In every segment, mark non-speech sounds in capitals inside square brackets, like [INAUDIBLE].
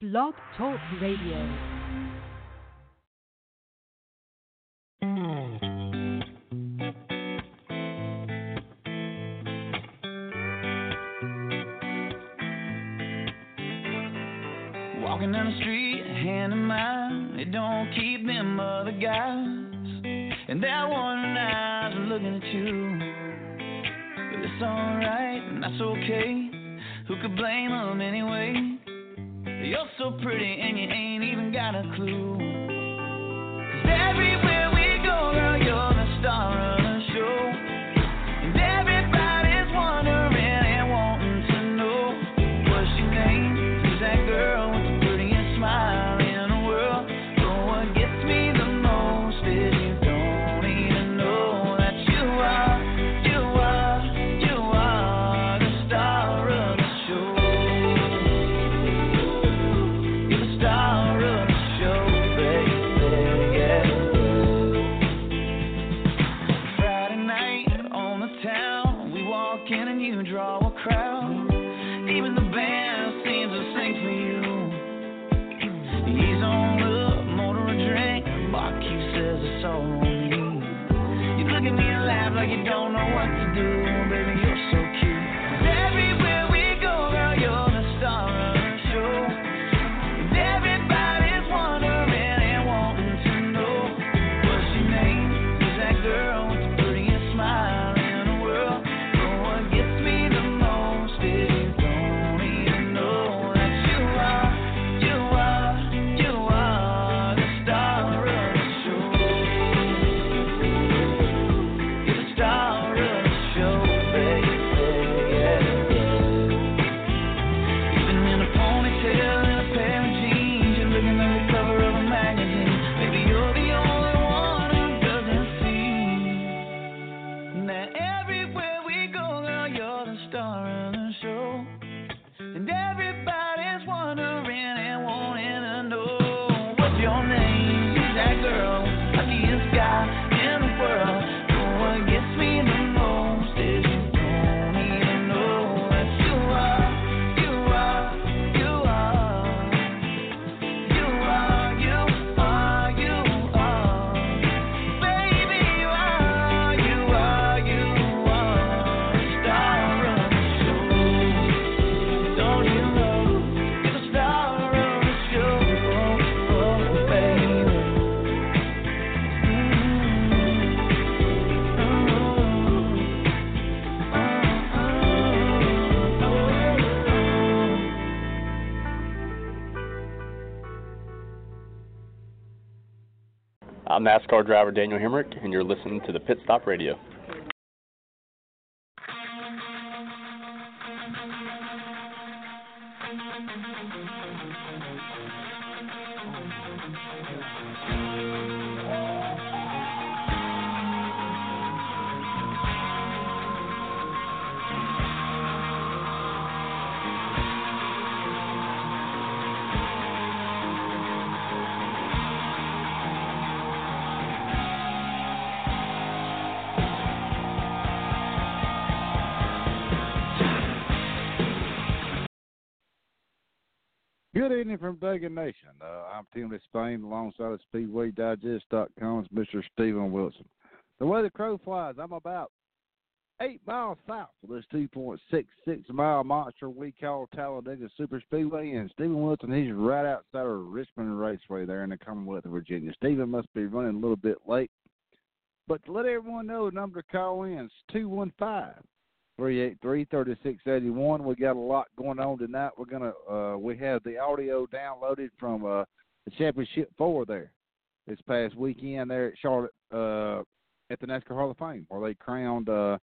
Blog Talk Radio. Walking down the street, hand in mine, it don't keep them other guys. And they're wondering eyes looking at you. But it's alright, and that's okay. Who could blame them anyway? You're so pretty, and you ain't even got a clue. 'Cause everywhere we go, girl, NASCAR driver Daniel Hemric, and you're listening to the Pit Stop Radio. Evening from Dega Nation. Uh, I'm Tim Spain alongside of SpeedwayDigest.com's Mr. Steven Wilson. The way the crow flies, I'm about eight miles south of this 2.66 mile monster we call Talladega Super Speedway. And Steven Wilson, he's right outside of Richmond Raceway there in the Commonwealth of Virginia. Steven must be running a little bit late. But to let everyone know, the number to call in is 215 383 3681. We got a lot going on tonight. We're gonna uh we have the audio downloaded from uh the championship four there this past weekend there at Charlotte uh at the NASCAR Hall of Fame where they crowned uh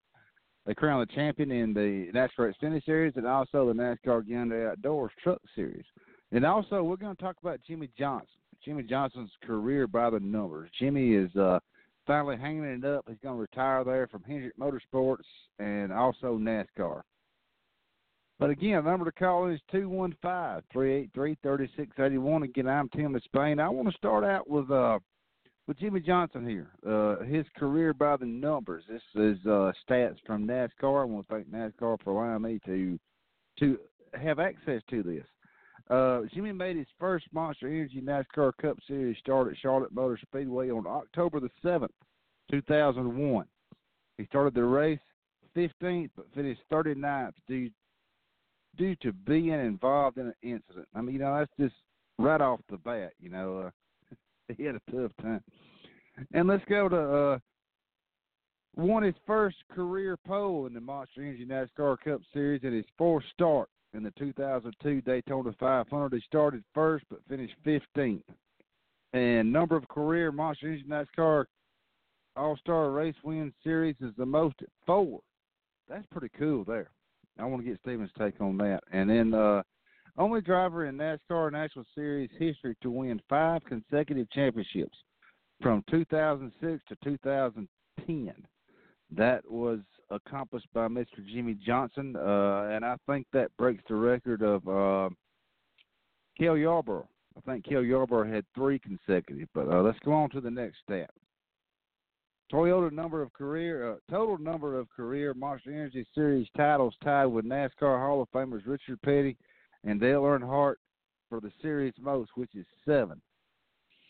they crowned the champion in the NASCAR Xfinity Series and also the NASCAR Gander Outdoors Truck Series. And also we're gonna talk about Jimmie Johnson. Jimmie Johnson's career by the numbers. Jimmie is uh finally hanging it up. He's going to retire there from Hendrick Motorsports and also NASCAR. But again, number to call is 215-383-3681. Again, I'm Tim Spain. I want to start out with uh with Jimmie Johnson here. Uh his career by the numbers. This is uh stats from NASCAR. I want to thank NASCAR for allowing me to to have access to this. Uh, Jimmie made his first Monster Energy NASCAR Cup Series start at Charlotte Motor Speedway on October the 7th, 2001. He started the race 15th but finished 39th due due to being involved in an incident. I mean, you know, that's just right off the bat. You know, uh, [LAUGHS] he had a tough time. And let's go to uh, won his first career pole in the Monster Energy NASCAR Cup Series in his fourth start in the 2002 Daytona 500. He started first but finished 15th. And number of career Monster Energy NASCAR All Star Race Win Series is the most at four. That's pretty cool there. I want to get Steven's take on that. And then uh only driver in NASCAR National Series history to win five consecutive championships from 2006 to 2010. That was accomplished by Mr. Jimmie Johnson, uh, and I think that breaks the record of uh, Cale Yarborough. I think Cale Yarborough had three consecutive, but uh, let's go on to the next stat. Toyota number of career uh, total number of career Monster Energy Series titles tied with NASCAR Hall of Famers Richard Petty and Dale Earnhardt for the series most, which is seven.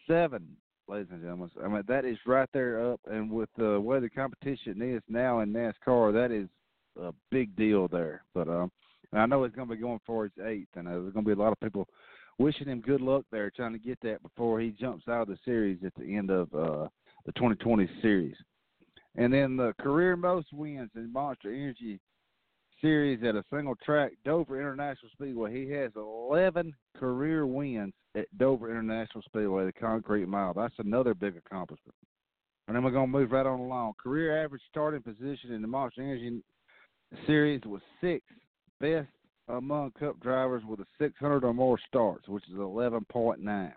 Seven, ladies and gentlemen. I mean that is right there up, and with the way the competition is now in NASCAR, that is a big deal there. But um, I know it's going to be going for his eighth, and uh, there's going to be a lot of people wishing him good luck there, trying to get that before he jumps out of the series at the end of. uh the 2020 series. And then the career most wins in Monster Energy Series at a single track, Dover International Speedway. He has 11 career wins at Dover International Speedway, the concrete mile. That's another big accomplishment. And then we're going to move right on along. Career average starting position in the Monster Energy Series was sixth, best among Cup drivers with a 600 or more starts, which is 11.9.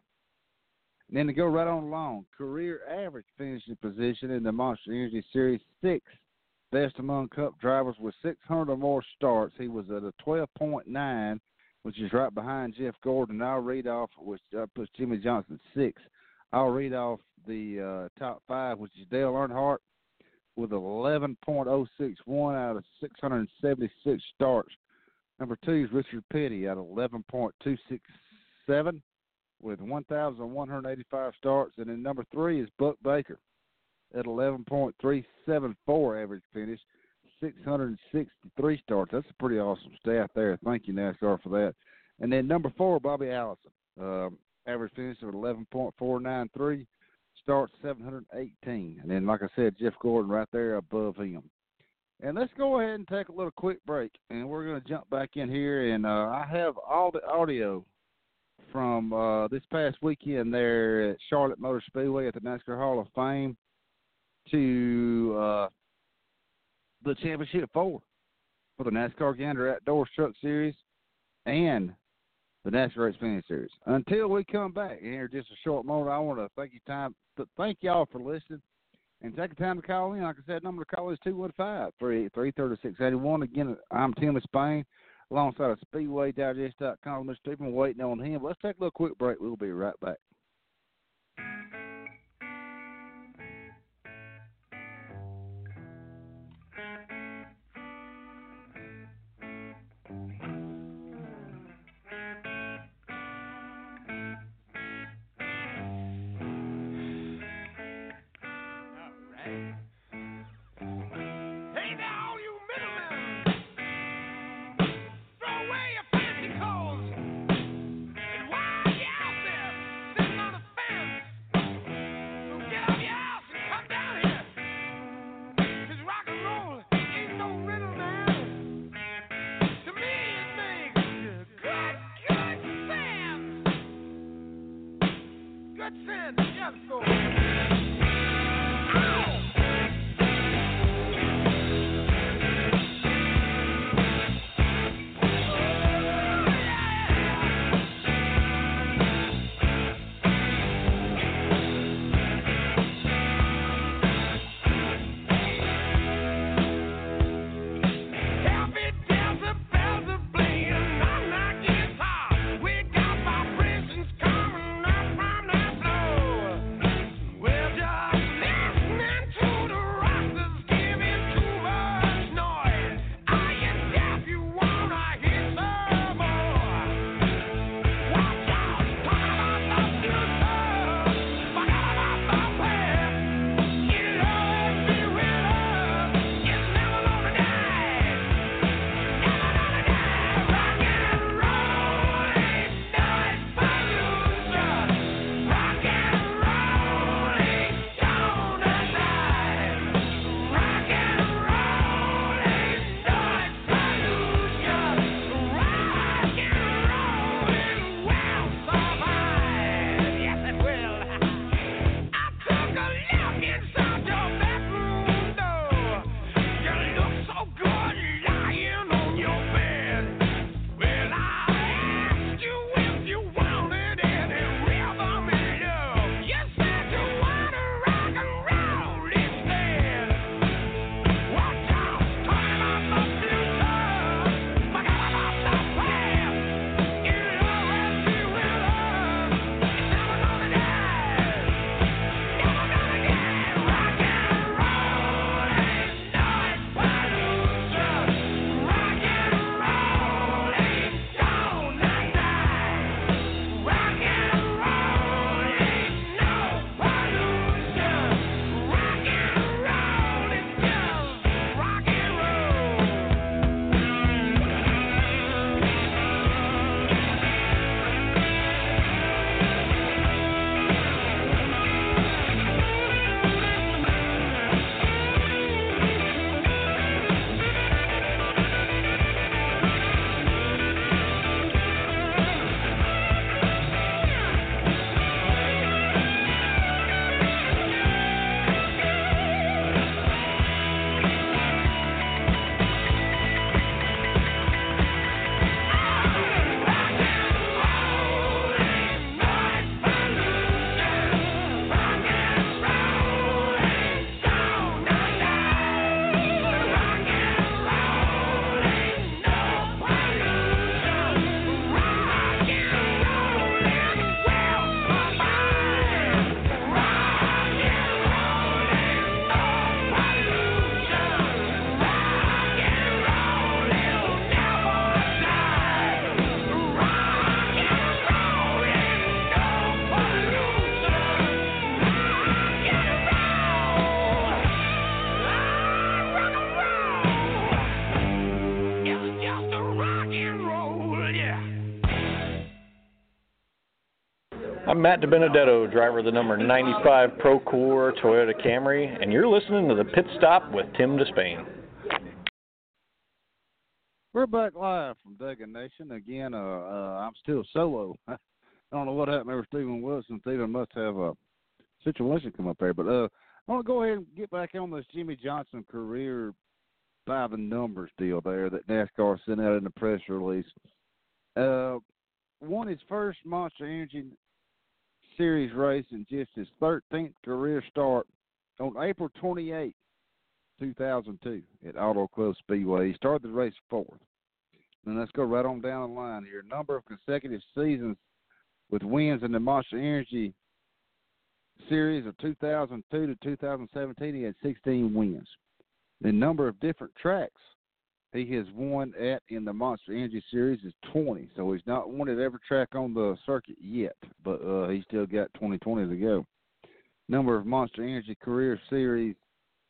And then to go right on along, career average finishing position in the Monster Energy Series six, best among Cup drivers with 600 or more starts. He was at a 12.9, which is right behind Jeff Gordon. I'll read off, which uh, puts Jimmie Johnson six. I'll read off the uh, top five, which is Dale Earnhardt with 11.061 out of 676 starts. Number two is Richard Petty at 11.267 with 1,185 starts. And then number three is Buck Baker at 11.374 average finish, 663 starts. That's a pretty awesome stat there. Thank you, NASCAR, for that. And then number four, Bobby Allison, um, average finish of 11.493, starts 718. And then, like I said, Jeff Gordon right there above him. And let's go ahead and take a little quick break, and we're going to jump back in here. And uh, I have all the audio from uh, this past weekend there at Charlotte Motor Speedway at the NASCAR Hall of Fame to uh, the Championship Four for the NASCAR Gander Outdoors Truck Series and the NASCAR Xfinity Series. Until we come back here just a short moment, I want to thank you time thank y'all for listening. And take the time to call in. Like I said, number to call is 215 336 81. Again, I'm Tim Spain alongside of SpeedwayDigest.com. Mr. Steven waiting on him. Let's take a little quick break. We'll be right back. I'm Matt DiBenedetto, driver of the number 95 Procore Toyota Camry, and you're listening to the Pit Stop with Tim Disspain. We're back live from Dega Nation again. Uh, uh, I'm still solo. [LAUGHS] I don't know what happened there with Steven Wilson. Steven must have a situation come up there, but uh, I want to go ahead and get back on this Jimmie Johnson career by the numbers deal there that NASCAR sent out in the press release. Uh, won his first Monster Energy Series race in just his 13th career start on April 28, 2002 at Auto Club Speedway. He started the race fourth. And let's go right on down the line here. Number of consecutive seasons with wins in the Monster Energy Series of 2002 to 2017, he had 16 wins. The number of different tracks he has won at in the Monster Energy Series is 20. So he's not won at every track on the circuit yet, but uh, he's still got 2020 to go. Number of Monster Energy Career Series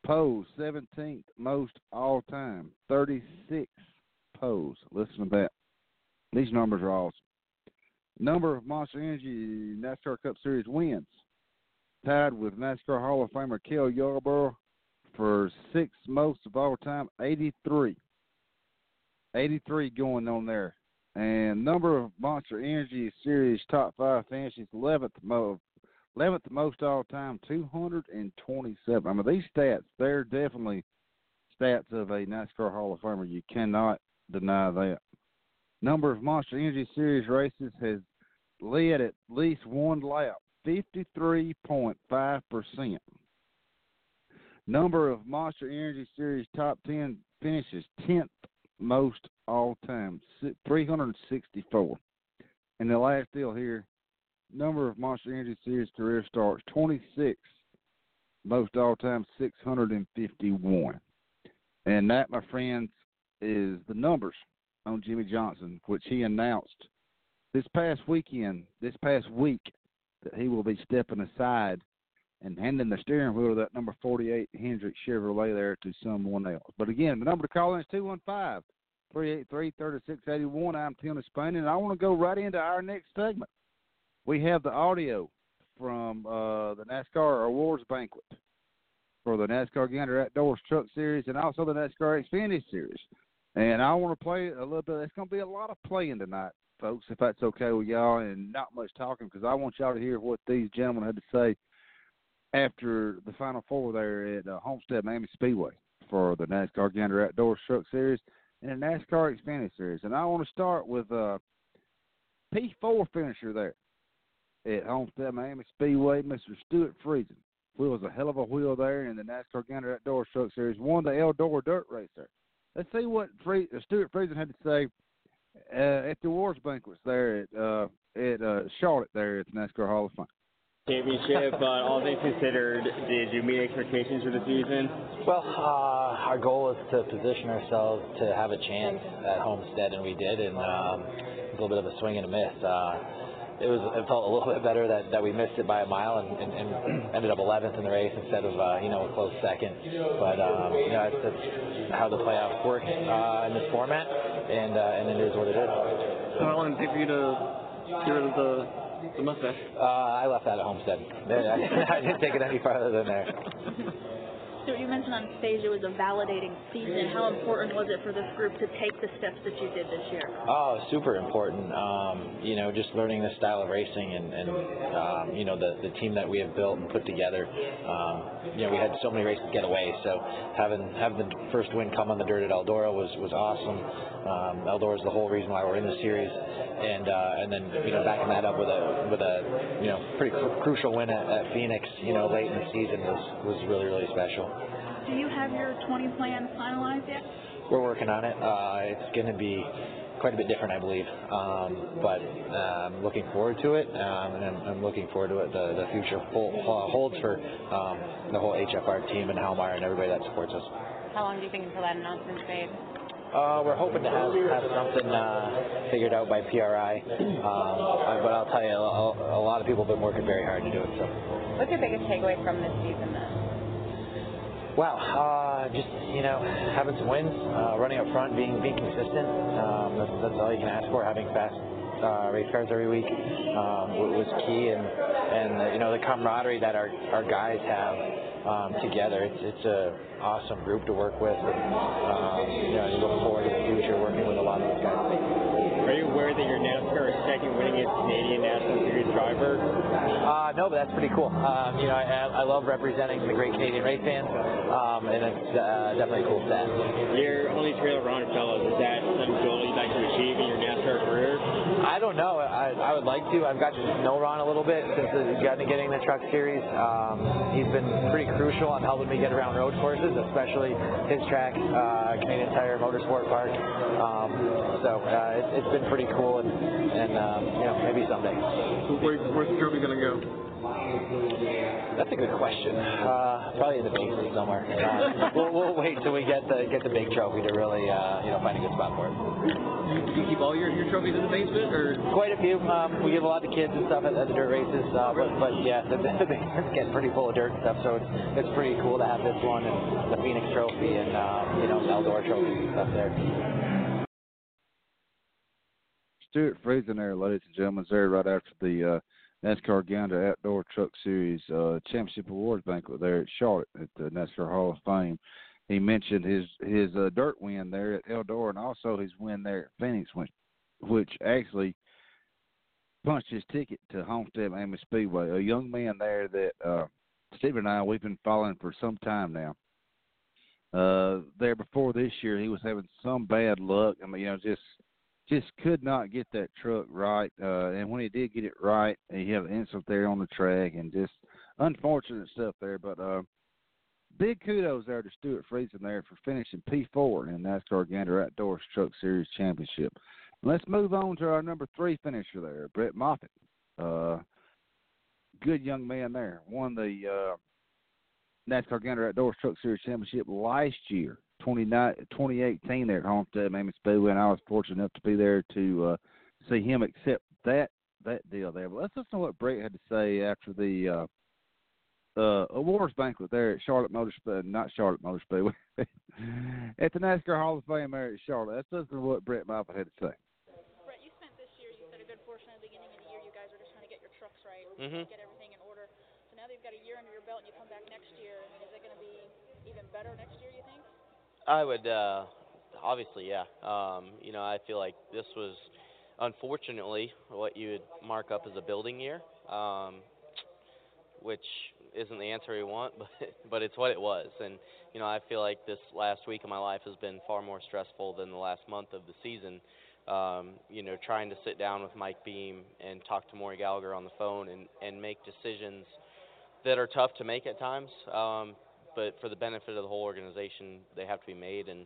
poles 17th most all time, 36 poles. Listen to that. These numbers are awesome. Number of Monster Energy NASCAR Cup Series wins, tied with NASCAR Hall of Famer Cale Yarborough for sixth most of all time, 83. 83 going on there. And number of Monster Energy Series top five finishes, 11th most, 11th most all time, 227. I mean, these stats, they're definitely stats of a NASCAR Hall of Famer. You cannot deny that. Number of Monster Energy Series races has led at least one lap, 53.5%. Number of Monster Energy Series top 10 finishes, 10th most all time, 364. And the last deal here, number of Monster Energy Series career starts, 26, most all time, 651. And that, my friends, is the numbers on Jimmie Johnson, which he announced this past weekend, this past week, that he will be stepping aside and handing the steering wheel of that number 48 Hendrick Chevrolet there to someone else. But again, the number to call in is 215 383 3681. I'm Tim Spain, and I want to go right into our next segment. We have the audio from uh, the NASCAR Awards Banquet for the NASCAR Gander Outdoors Truck Series and also the NASCAR Xfinity Series. And I want to play a little bit. It's going to be a lot of playing tonight, folks, if that's okay with y'all, and not much talking because I want y'all to hear what these gentlemen had to say after the Final Four there at uh, Homestead Miami Speedway for the NASCAR Gander Outdoors Truck Series and the NASCAR Xfinity Series. And I want to start with uh, P4 finisher there at Homestead Miami Speedway, Mr. Stewart Friesen. Wheels a hell of a wheel there in the NASCAR Gander Outdoors Truck Series. Won the Eldora Dirt Race there. Let's see what Free, uh, Stewart Friesen had to say uh, at the awards banquets there at uh, at uh, Charlotte there at the NASCAR Hall of Fame championship, but all things considered, did you meet expectations for the season? Well, uh, our goal is to position ourselves to have a chance at Homestead, and we did, and um, a little bit of a swing and a miss. Uh, it was it felt a little bit better that, that we missed it by a mile and, and, and ended up 11th in the race instead of uh, you know a close second. But um, you know that's, that's how the playoffs work uh, in this format, and uh, and it is what it is. How long did it take for you to get rid of the the mustache? Uh, I left that at Homestead. [LAUGHS] [LAUGHS] I didn't take it any farther than there. So you mentioned on stage it was a validating season. How important was it for this group to take the steps that you did this year? Oh, super important. Um, you know, just learning the style of racing and, and um, you know the the team that we have built and put together. Um, you know, we had so many races get away, so having having the first win come on the dirt at Eldora was was awesome. Um, Eldora is the whole reason why we're in the series, and uh, and then you know backing that up with a with a you know pretty cr- crucial win at, at Phoenix, you know late in the season was was really really special. Do you have your 20 plan finalized yet? We're working on it. Uh, it's going to be quite a bit different, I believe. Um, but I'm um, looking forward to it, um, and I'm, I'm, looking forward to what the, the future hold, holds for um, the whole HFR team and Halmar and everybody that supports us. How long do you think until that announcement's made? Uh, we're hoping to have, have something uh, figured out by PRI, um, but I'll tell you, a, a, lot of people have been working very hard to do it. So, what's your biggest takeaway from this season then? Wow, uh, just you know, having some wins, uh, running up front, being being consistent. Um, that's, that's all you can ask for. Having fast uh, race cars every week um, was key, and and uh, you know the camaraderie that our our guys have um, together. It's it's a awesome group to work with, and um, you know you look forward to the future working with a lot of those guys. Are you aware that your NASCAR is second winningest Canadian National Series driver? Uh, no, but that's pretty cool. Um, you know, I, I love representing the great Canadian race fans, um, and it's uh, definitely a cool stat. You're only trailer Ron Fellows. Is that some goal you'd like to achieve in your NASCAR career? I don't know. I, I would like to. I've got to know Ron a little bit since uh, getting getting the truck series. Um, he's been pretty crucial on helping me get around road courses, especially his track, uh, Canadian Tire Motorsport Park. Um, so uh, it, it's been pretty cool, and, and um, you know maybe someday. Where, where's the trophy going to go? That's a good question. Uh, probably in the basement somewhere. Uh, [LAUGHS] we'll, we'll wait till we get the get the big trophy to really uh, you know find a good spot for it. You, you keep all your, your trophies in the basement, or Quite a few. Um, we give a lot to kids and stuff at, at the dirt races, uh, but, but yeah, the, the basement's getting pretty full of dirt and stuff. So it's it's pretty cool to have this one and the Phoenix Trophy and um, you know Eldora trophies and stuff there. Stewart Friesen there, ladies and gentlemen, there right after the uh, NASCAR Gander Outdoor Truck Series uh, Championship Awards banquet there at Charlotte at the NASCAR Hall of Fame. He mentioned his his uh, dirt win there at Eldora and also his win there at Phoenix, which, which actually punched his ticket to Homestead Miami Speedway. A young man there that uh, Steve and I we've been following for some time now. Uh, there before this year, he was having some bad luck. I mean, you know, just just could not get that truck right. Uh, and when he did get it right, he had an incident there on the track and just unfortunate stuff there. But uh, big kudos there to Stewart Friesen there for finishing P4 in NASCAR Gander Outdoors Truck Series Championship. Let's move on to our number three finisher there, Brett Moffitt. Uh, good young man there. Won the uh, NASCAR Gander Outdoors Truck Series Championship last year. 29 2018 there at Homestead Miami Speedway, and I was fortunate enough to be there to uh, see him accept that that deal there. But let's listen to what Brett had to say after the uh, uh, awards banquet there at Charlotte Motor Speedway, not Charlotte Motor Speedway, [LAUGHS] at the NASCAR Hall of Fame there at Charlotte. Let's listen to what Brett Moffitt had to say. Brett, you spent this year, you said a good portion of the beginning of the year, you guys were just trying to get your trucks right, Mhm. get everything in order. So now that you've got a year under your belt and you come back next year, I mean, is it going to be even better next year, you think? I would uh obviously yeah. Um, you know, I feel like this was unfortunately what you would mark up as a building year. Um which isn't the answer we want, [LAUGHS] but but it's what it was. And you know, I feel like this last week of my life has been far more stressful than the last month of the season. Um, you know, trying to sit down with Mike Beam and talk to Maury Gallagher on the phone and and make decisions that are tough to make at times. Um, but for the benefit of the whole organization, they have to be made. And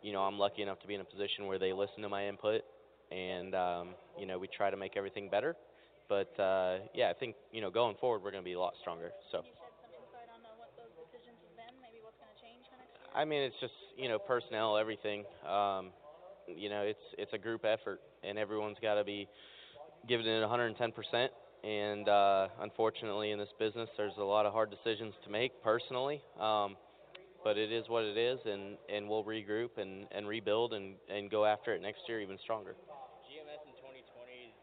you know, I'm lucky enough to be in a position where they listen to my input, and um, you know, we try to make everything better. But uh, yeah, I think you know, going forward, we're going to be a lot stronger. So. Can you shed some insight on uh, what those decisions have been, maybe what's going to change for next year? I mean, it's just you know personnel, everything. Um, you know, it's it's a group effort, and everyone's got to be giving it 110 percent. And uh, unfortunately, in this business, there's a lot of hard decisions to make personally. Um, but it is what it is, and and we'll regroup and and rebuild and and go after it next year even stronger. GMS in 2020 is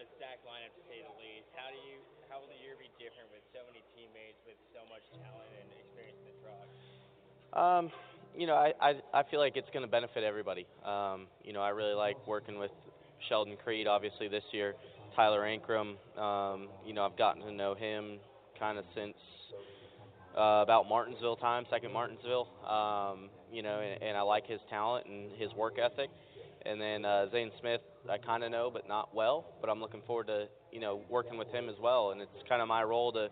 a stacked lineup to say the least. How do you? How will the year be different with so many teammates with so much talent and experience in the truck? Um, you know, I, I I feel like it's going to benefit everybody. Um, you know, I really like working with Sheldon Creed, obviously this year. Tyler Ankrum, um, you know, I've gotten to know him kind of since uh, about Martinsville time, second Martinsville. Um, you know, and, and I like his talent and his work ethic. And then uh, Zane Smith, I kind of know, but not well. But I'm looking forward to you know working with him as well. And it's kind of my role to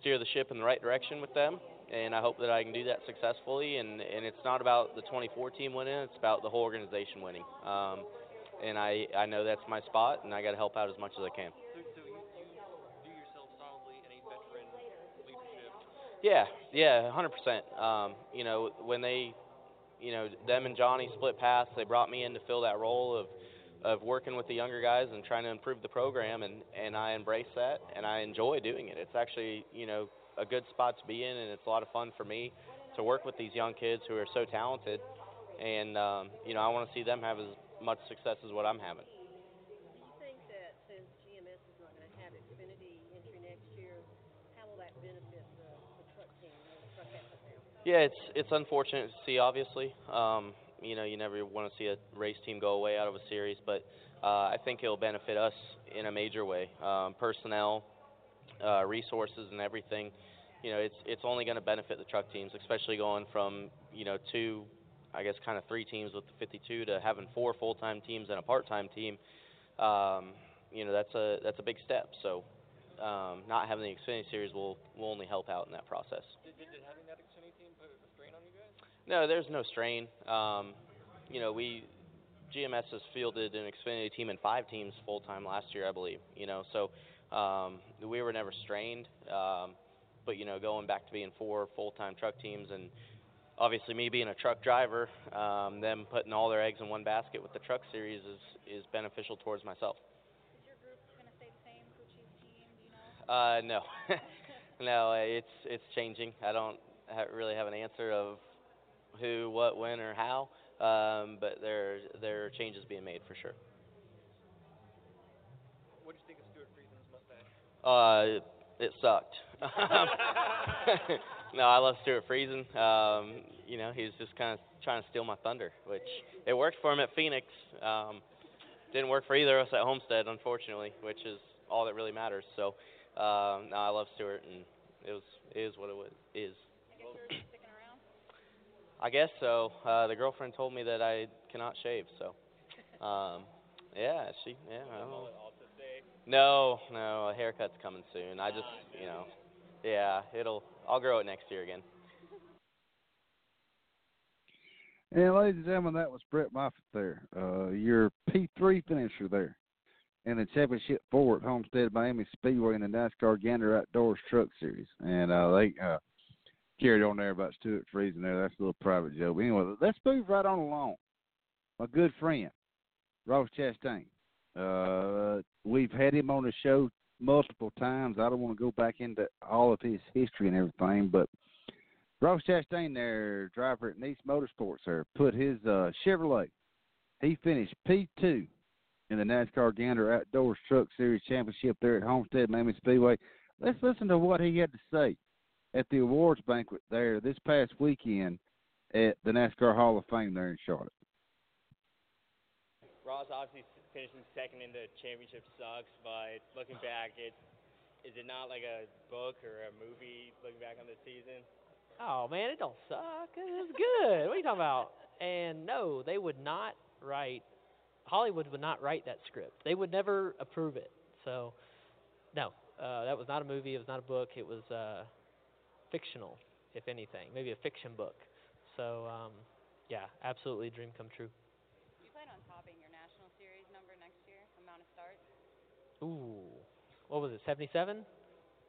steer the ship in the right direction with them. And I hope that I can do that successfully. And and it's not about the 24 team winning; it's about the whole organization winning. Um, and I I know that's my spot, and I got to help out as much as I can. So, so you, you view yourself solidly in a veteran leadership. Yeah, yeah, hundred percent. Um, you know, when they, you know, them and Johnny split paths, they brought me in to fill that role of, of working with the younger guys and trying to improve the program, and and I embrace that, and I enjoy doing it. It's actually, you know, a good spot to be in, and it's a lot of fun for me to work with these young kids who are so talented, and um, you know, I want to see them have as much success as what I'm having. Do you think that since GMS is not going to have Xfinity entry next year, how will that benefit the, the truck team? Yeah, it's it's unfortunate to see, obviously. Um, you know, you never want to see a race team go away out of a series, but uh, I think it'll benefit us in a major way. Um, personnel, uh, resources, and everything. You know, it's it's only going to benefit the truck teams, especially going from you know two I guess, kind of three teams with the 52 to having four full-time teams and a part-time team. Um, you know, that's a that's a big step. So. Um, not having the Xfinity series will will only help out in that process. Did, did, did having that Xfinity team put a strain on you guys? No, there's no strain. Um, you know, we GMS has fielded an Xfinity team and five teams full time last year, I believe. You know, so um, we were never strained. Um, but you know, going back to being four full time truck teams and obviously me being a truck driver, um, them putting all their eggs in one basket with the truck series is is beneficial towards myself. Is your group going to stay the same? Gucci's team, you know? Uh, no, [LAUGHS] no, it's it's changing. I don't ha- really have an answer of who, what, when, or how. Um, but there there are changes being made for sure. What did you think of Stewart Friesen's mustache? Uh, it sucked. [LAUGHS] [LAUGHS] no, I love Stewart Friesen. Um, you know, he was just kind of trying to steal my thunder, which it worked for him at Phoenix. Um, didn't work for either of us at Homestead, unfortunately, which is all that really matters. So, um, no, I love Stewart, and it was it is what it was, is. I guess sticking around. I guess so. Uh, the girlfriend told me that I cannot shave, so. [LAUGHS] Um, yeah, she. Yeah. I don't know. No, no, a haircut's coming soon. I just, you know, yeah, it'll. I'll grow it next year again. And ladies and gentlemen, that was Brett Moffitt there. Uh, your P3 finisher there in the championship four at Homestead Miami Speedway in the NASCAR Gander Outdoors Truck Series. And uh, they uh, carried on there about Stewart Friesen there. That's a little private joke. But anyway, let's move right on along. My good friend, Ross Chastain. Uh, we've had him on the show multiple times. I don't want to go back into all of his history and everything, but Ross Chastain, there, driver at Niece Motorsports, there, put his uh, Chevrolet. He finished P2 in the NASCAR Gander Outdoors Truck Series Championship there at Homestead Miami Speedway. Let's listen to what he had to say at the awards banquet there this past weekend at the NASCAR Hall of Fame there in Charlotte. Ross obviously finishing second in the championship sucks, but looking back, it is it not like a book or a movie looking back on the season? Oh man, it don't suck. It's good. what are you talking about? And no, they would not write. Hollywood would not write that script. They would never approve it. So, no, uh, that was not a movie. It was not a book. It was uh, fictional, if anything, maybe a fiction book. So, um, yeah, absolutely, a dream come true. You plan on topping your national series number next year, amount of starts? Ooh, what was it? Seventy-seven.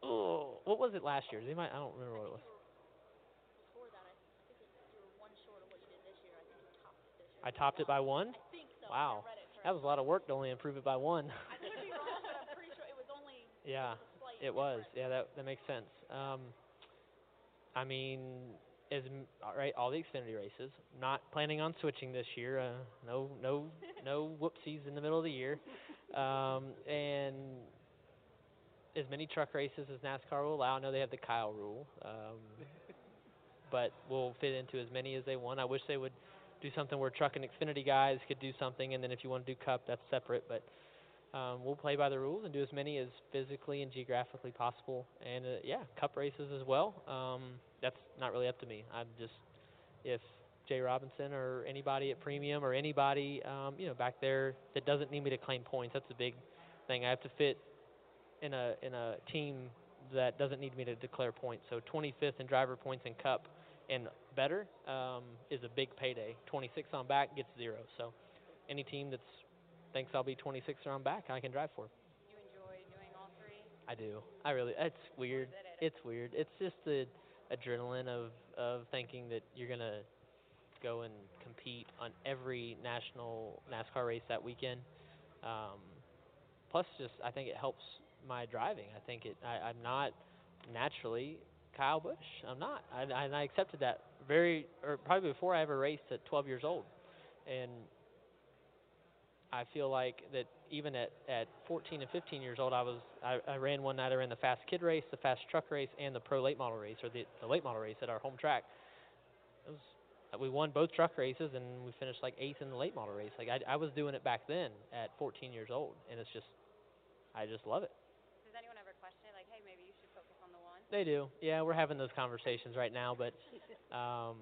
Oh, what was it last year? They might. I don't remember what it was. I think it, you were one short of what you did this year. I think you topped it this year. I topped it by one. So. Wow, I read it that was a lot of work to only improve it by one. I could be wrong, but I'm pretty sure it. [LAUGHS] Yeah, it was. difference. Yeah, that that makes sense. Um, I mean, all right, all the Xfinity races. Not planning on switching this year. Uh, no, no, [LAUGHS] no whoopsies in the middle of the year. Um, and as many truck races as NASCAR will allow. I know they have the Kyle rule, um, [LAUGHS] but we'll fit into as many as they want. I wish they would do something where truck and Xfinity guys could do something, and then if you want to do Cup, that's separate. But um, we'll play by the rules and do as many as physically and geographically possible. And uh, yeah, Cup races as well. Um, that's not really up to me. I'm just if Jay Robinson or anybody at Premium or anybody um, you know back there that doesn't need me to claim points. That's a big thing. I have to fit in a in a team that doesn't need me to declare points. So 25th in driver points and Cup and better um, is a big payday. 26 on back gets zero. So any team that thinks I'll be 26 on back, I can drive for. You enjoy doing all three? I do. I really. It's weird. It's weird. It's just the adrenaline of of thinking that you're gonna go and compete on every national NASCAR race that weekend. Um, plus, just I think it helps my driving. I think it. I, I'm not naturally Kyle Busch. I'm not. I- and I accepted that very, or probably before I ever raced at 12 years old, and I feel like that even at, at 14 and 15 years old, I was I, I ran one night. I ran the fast kid race, the fast truck race, and the pro late model race, or the, the late model race at our home track. We won both truck races and we finished like eighth in the late model race. Like I, I was doing it back then at 14 years old, and it's just, I just love it. Does anyone ever question it? Like, hey, maybe you should focus on the one. They do. Yeah, we're having those conversations right now, but [LAUGHS] um,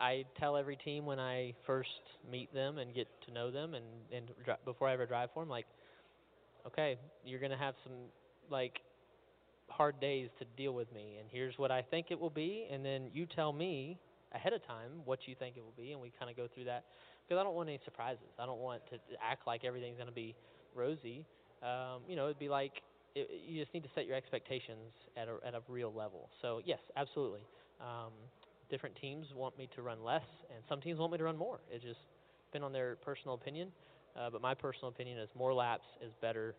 I tell every team when I first meet them and get to know them, and and dri- before I ever drive for them, like, okay, you're gonna have some like hard days to deal with me, and here's what I think it will be, and then you tell me ahead of time what you think it will be, and we kind of go through that because I don't want any surprises. I don't want to to act like everything's gonna be rosy. Um, you know, it'd be like it, you just need to set your expectations at a at a real level. So yes, absolutely. Um, different teams want me to run less, and some teams want me to run more. It just depends on their personal opinion. Uh, but my personal opinion is more laps is better.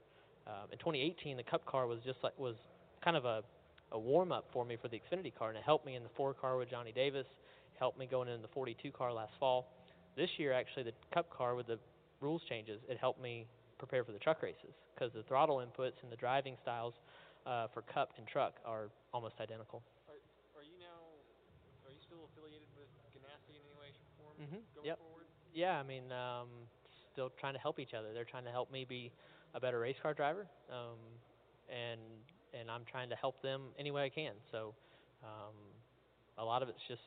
Um, in 2018, the Cup car was just like was kind of a a warm up for me for the Xfinity car, and it helped me in the four car with Johnny Davis. Helped me going in the 42 car last fall. This year, actually, the Cup car with the rules changes, it helped me prepare for the truck races because the throttle inputs and the driving styles uh, for Cup and truck are almost identical. Are, are you now? Are you still affiliated with Ganassi in any way, shape, or form Mhm, going yep. forward? Yeah, I mean, um, still trying to help each other. They're trying to help me be a better race car driver, um, and and I'm trying to help them any way I can. So, um, a lot of it's just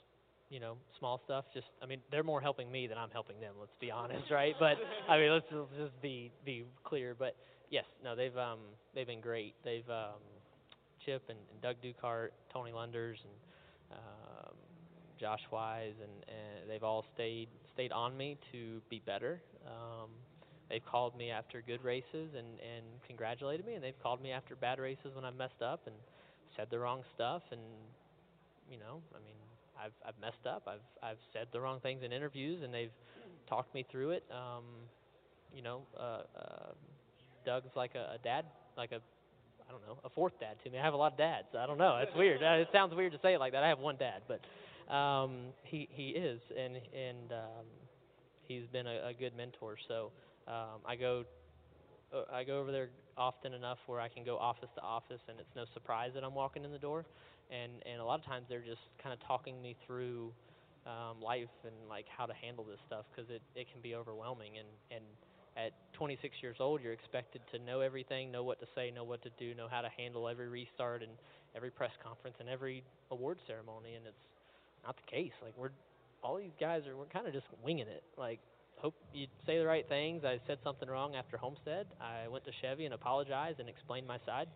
you know small stuff. Just I mean, they're more helping me than I'm helping them. Let's be honest, right? But I mean, let's, let's just be be clear. But yes, no, they've um they've been great. They've um, Chip and, and Doug Duchardt, Tony Lunders, and um, Josh Wise, and, and they've all stayed stayed on me to be better. Um, they've called me after good races and and congratulated me, and they've called me after bad races when I've messed up and said the wrong stuff. And you know, I mean, I've I've messed up. I've I've said the wrong things in interviews, and they've talked me through it. Um, you know, uh, uh, Doug's like a, a dad, like a I don't know, a fourth dad to me. I have a lot of dads. I don't know. It's weird. Uh, it sounds weird to say it like that. I have one dad, but um, he he is, and and um, he's been a, a good mentor. So um, I go uh, I go over there often enough where I can go office to office, and it's no surprise that I'm walking in the door. And and a lot of times they're just kind of talking me through um, life and like how to handle this stuff because it it can be overwhelming. And and at 26 years old, you're expected to know everything, know what to say, know what to do, know how to handle every restart and every press conference and every award ceremony. And it's not the case. Like we're all these guys are we're kind of just winging it. Like hope you say the right things. I said something wrong after Homestead. I went to Chevy and apologized and explained my side,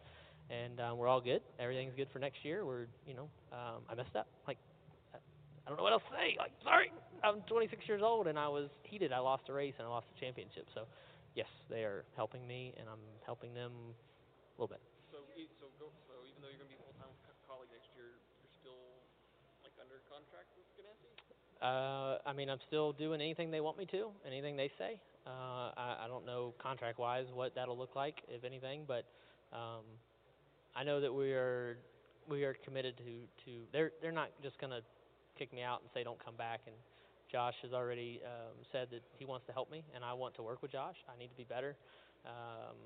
and um, we're all good. Everything's good for next year. We're you know um, I messed up. Like I don't know what else to say. Like sorry, I'm 26 years old and I was heated. I lost a race and I lost the championship. So yes, they are helping me and I'm helping them a little bit. So, so go. So even though you're gonna be full time co- Kaulig next year, you're still like under contract with Ganassi. Uh, I mean, I'm still doing anything they want me to, anything they say. Uh, I, I don't know contract-wise what that'll look like, if anything, but um, I know that we are we are committed to to. They're they're not just gonna kick me out and say don't come back. And Josh has already um, said that he wants to help me, and I want to work with Josh. I need to be better um,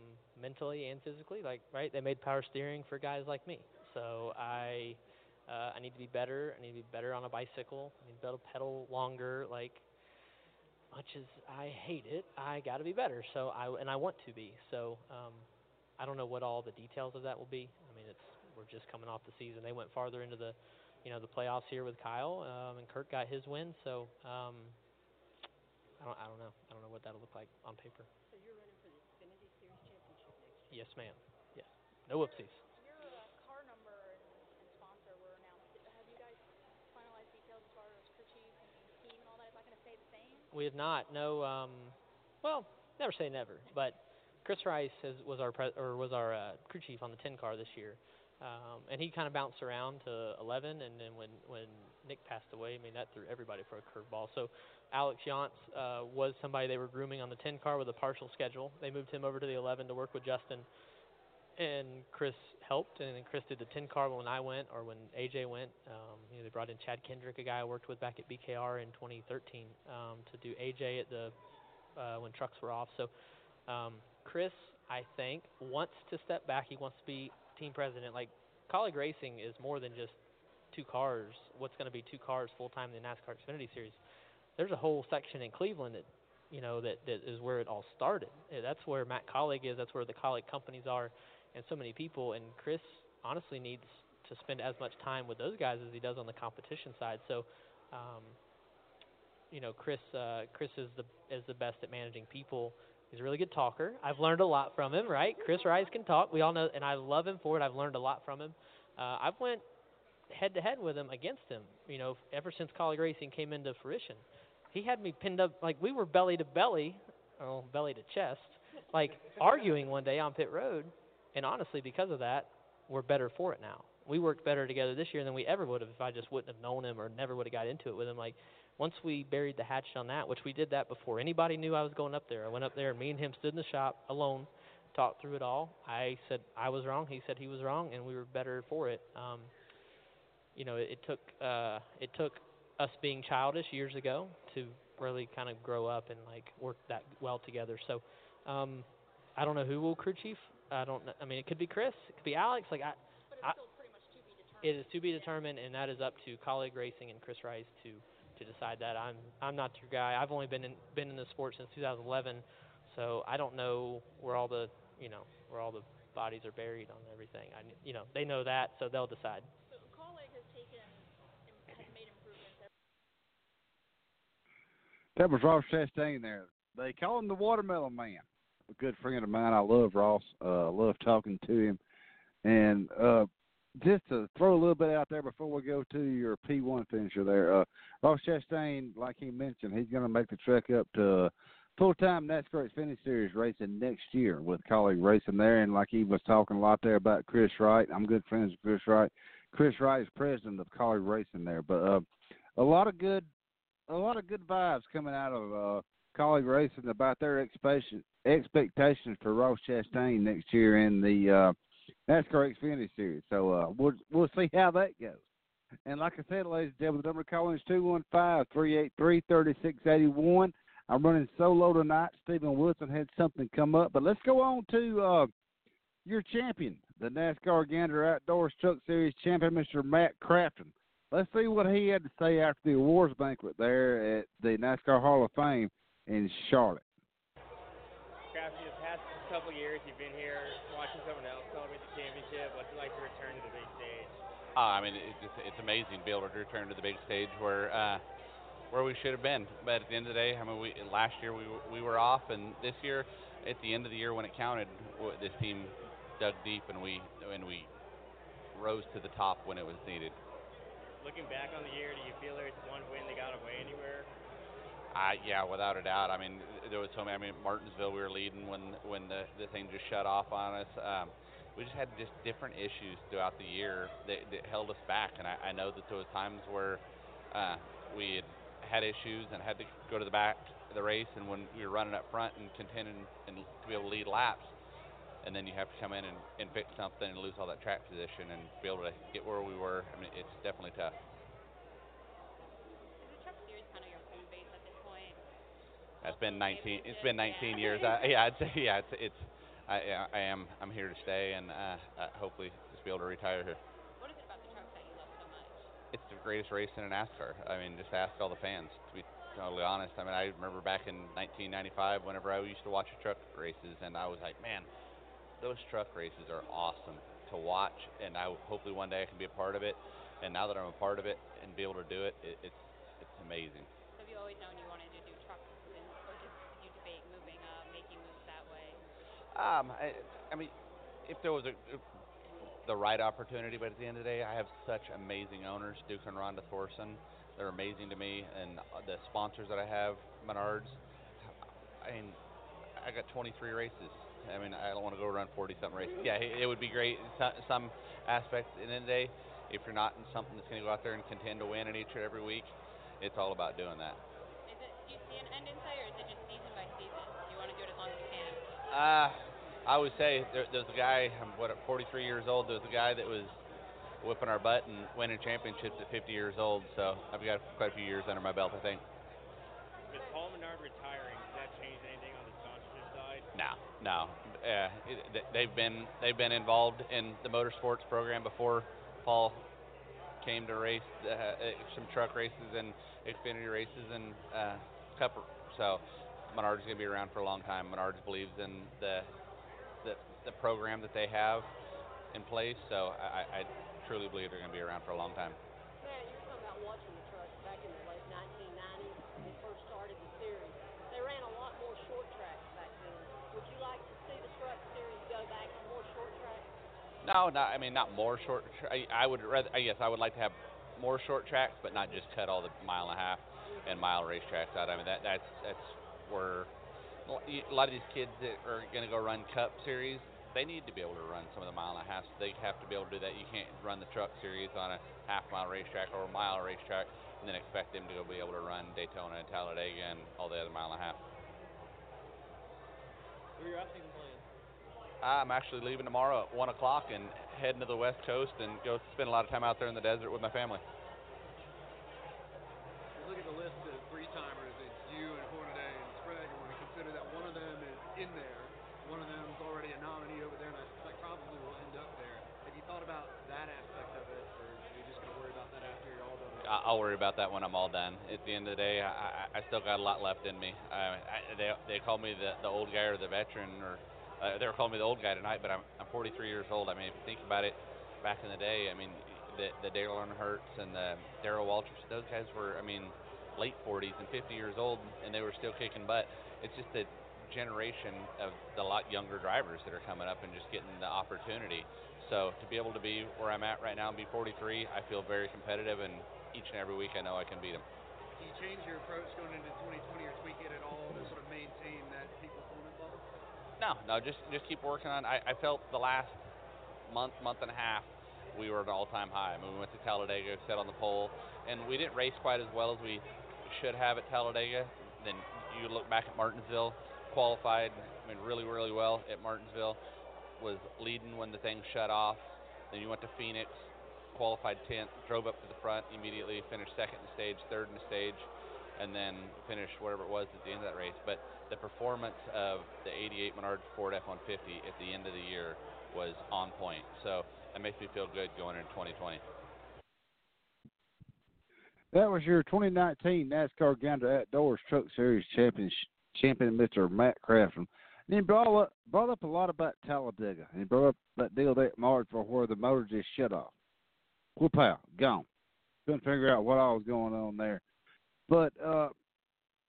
mentally and physically. Like right, they made power steering for guys like me, so I. Uh, I need to be better. I need to be better on a bicycle. I need to be able to pedal longer. Like, much as I hate it, I got to be better. So I and I want to be. So um, I don't know what all the details of that will be. I mean, it's we're just coming off the season. They went farther into the, you know, the playoffs here with Kyle, um, and Kirk got his win. So um, I don't I don't know. I don't know what that'll look like on paper. So you're running for the Xfinity Series championship next Yes, ma'am. Yes. No whoopsies. Your uh, car number and, and sponsor were announced. Have you guys finalized details as far as crew and team and all that? Is that going to stay the same? We have not. No. Um, well, never say never. But Chris Rice has, was our pre- or was our uh, crew chief on the 10 car this year, um, and he kind of bounced around to 11. And then when when Nick passed away, I mean that threw everybody for a curveball. So Alex Yontz uh, was somebody they were grooming on the 10 car with a partial schedule. They moved him over to the 11 to work with Justin, and Chris helped. And then Chris did the 10 car when I went or when AJ went. Um, you know, they brought in Chad Kendrick, a guy I worked with back at BKR in 2013, um, to do AJ at the uh, when trucks were off. So um, Chris, I think, wants to step back. He wants to be team president. Like Kaulig Racing is more than just two cars. What's going to be two cars full time in the NASCAR Xfinity Series? There's a whole section in Cleveland that you know that that is where it all started. Uh, That's where Matt Kaulig is. That's where the Kaulig companies are, and so many people. And Chris honestly needs to spend as much time with those guys as he does on the competition side. So, um, you know, Chris uh, Chris is the is the best at managing people. He's a really good talker. I've learned a lot from him. Right, Chris Rice can talk. We all know, and I love him for it. I've learned a lot from him. Uh, I've went head to head with him against him. You know, ever since Kaulig Racing came into fruition, he had me pinned up like we were belly to belly, or belly to chest, like [LAUGHS] arguing one day on pit road. And honestly, because of that, we're better for it now. We worked better together this year than we ever would have if I just wouldn't have known him or never would have got into it with him. Like once we buried the hatchet on that, which we did that before anybody knew I was going up there. I went up there and me and him stood in the shop alone, talked through it all. I said I was wrong, he said he was wrong, and we were better for it. Um, you know, it, it took uh, it took us being childish years ago to really kind of grow up and like work that well together. So um, I don't know who will crew chief. I don't. kn- I mean, it could be Chris. It could be Alex. Like I. I it is to be determined, and that is up to Kaulig Racing and Chris Rice to to decide that. I'm I'm not your guy. I've only been in been in the sport since 2011, so I don't know where all the you know where all the bodies are buried on everything. I you know they know that, so they'll decide. So Kaulig has taken has made improvements. That was Ross Chastain there. They call him the Watermelon Man. A good friend of mine. I love Ross. Uh, love talking to him. And uh, just to throw a little bit out there before we go to your P1 finisher there, uh, Ross Chastain, like he mentioned, he's going to make the trek up to full-time NASCAR Xfinity Series racing next year with Kaulig Racing there. And like he was talking a lot there about Chris Wright, I'm good friends with Chris Wright. Chris Wright is president of Kaulig Racing there, but uh, a lot of good a lot of good vibes coming out of uh, Kaulig Racing about their expectation, expectations for Ross Chastain next year in the uh, NASCAR Xfinity Series. So uh, we'll we'll see how that goes. And like I said, ladies and gentlemen, the number to call in is two one five three eight three thirty six eighty one. I'm running solo tonight. Steven Wilson had something come up, but let's go on to uh, your champion, the NASCAR Gander Outdoors Truck Series champion, Mr. Matt Crafton. Let's see what he had to say after the awards banquet there at the NASCAR Hall of Fame in Charlotte. Crafty, the past couple years you've been here watching someone else celebrate the championship. What's it like to return to the big stage? Uh, I mean, it's it's amazing to be able to return to the big stage where uh, where we should have been. But at the end of the day, I mean, we last year we we were off, and this year, at the end of the year when it counted, this team dug deep and we and we rose to the top when it was needed. Looking back on the year, do you feel there's one win that got away anywhere? Uh, yeah, without a doubt. I mean, there was so many. I mean, Martinsville, we were leading when when the the thing just shut off on us. Um, we just had just different issues throughout the year that, that held us back, and I, I know that there was times where uh, we had had issues and had to go to the back of the race, and when we were running up front and contending and to be able to lead laps, and then you have to come in and, and fix something and lose all that track position and be able to get where we were. I mean, it's definitely tough. Is the Truck Series kind of your home base at this point? It's been 19. It's been 19 years. I, yeah, I'd say yeah. It's it's. I I am I'm here to stay and uh, uh, hopefully just be able to retire here. What is it about the trucks that you love so much? It's the greatest race in a NASCAR. I mean, just ask all the fans. To be totally honest, I mean, I remember back in 1995 whenever I used to watch the truck races, and I was like, man, those truck races are awesome to watch, and I hopefully one day I can be a part of it. And now that I'm a part of it and be able to do it, it it's it's amazing. Have you always known you wanted to do trucks, and, or just did you debate moving, uh, making moves that way? Um, I, I mean, if there was a the right opportunity, but at the end of the day, I have such amazing owners, Duke and Rhonda Thorson. They're amazing to me, and uh, the sponsors that I have, Menards. I mean, I got 23 races. I mean, I don't want to go run 40 something races. Yeah, it, would be great. in Some aspects, at the the day, if you're not in something that's going to go out there and contend to win in each or every week, it's all about doing that. Is it? Do you see an end in sight, or is it just season by season? You want to do it as long as you can? Uh, I would say there, there's a guy, I'm what, 43 years old, there's a guy that was whipping our butt and winning championships at 50 years old, so I've got quite a few years under my belt, I think. With Paul Menard retiring, does that change anything on the sponsorship side? No, no. Uh, it, they've been they've been involved in the motorsports program before Paul came to race uh, uh, some truck races and Xfinity races and uh, Cup. So Menards is going to be around for a long time. Menards believes in the the, the program that they have in place. So I, I truly believe they're going to be around for a long time. Man, you're talking about watching the trucks back in the late 1990s when they first started the series. They ran a lot more short tracks back then. Would you like to see the truck series go back to more short tracks? No, not. I mean, not more short. Tra- I, I would rather. I guess I would like to have more short tracks, but not just cut all the mile and a half and mile racetracks out. I mean, that that's that's where a lot of these kids that are going to go run Cup Series, they need to be able to run some of the mile and a half. So they have to be able to do that. You can't run the Truck Series on a half mile racetrack or a mile racetrack and then expect them to go be able to run Daytona and Talladega and all the other mile and a half. Who are your off-season plans? I'm actually leaving tomorrow at one o'clock and heading to the West Coast and go spend a lot of time out there in the desert with my family. You look at the list of three-timers. It's you and Hornaday and Sprague. And when we consider that one of them is in there, one of them's already a nominee over there, and I suspect probably will end up there. Have you thought about that aspect of it, or are you just going to worry about that after you're all done? I- I'll worry about that when I'm all done. At the end of the day, I, I I still got a lot left in me. Uh, I, they they call me the the old guy or the veteran, or uh, they were calling me the old guy tonight. But I'm I'm 43 years old. I mean, if you think about it, back in the day, I mean, the the Dale Earnhardts and the Darrell Waltrip, those guys were, I mean, late 40s and 50 years old, and they were still kicking butt. It's just a generation of the lot younger drivers that are coming up and just getting the opportunity. So to be able to be where I'm at right now and be 43, I feel very competitive, and each and every week I know I can beat them. Do you change your approach going into 2020 or tweak it at all to sort of maintain that peak performance level? No, no, just just keep working on. I, I felt the last month, month and a half, we were at an all-time high. I mean, we went to Talladega, set on the pole, and we didn't race quite as well as we should have at Talladega. Then you look back at Martinsville, qualified, I mean, really, really well at Martinsville. Was leading when the thing shut off. Then you went to Phoenix, qualified 10th, drove up to the front immediately, finished second in the stage, third in the stage, and then finished whatever it was at the end of that race. But the performance of the 88 Menards Ford F-150 at the end of the year was on point. So that makes me feel good going into 2020. That was your 2019 NASCAR Gander Outdoors Truck Series champion, champion Mr. Matt Crafton. And he brought up, brought up a lot about Talladega. And he brought up that deal that at Martinsville where the motor just shut off. Whoop out, gone. Couldn't figure out what all was going on there. But uh,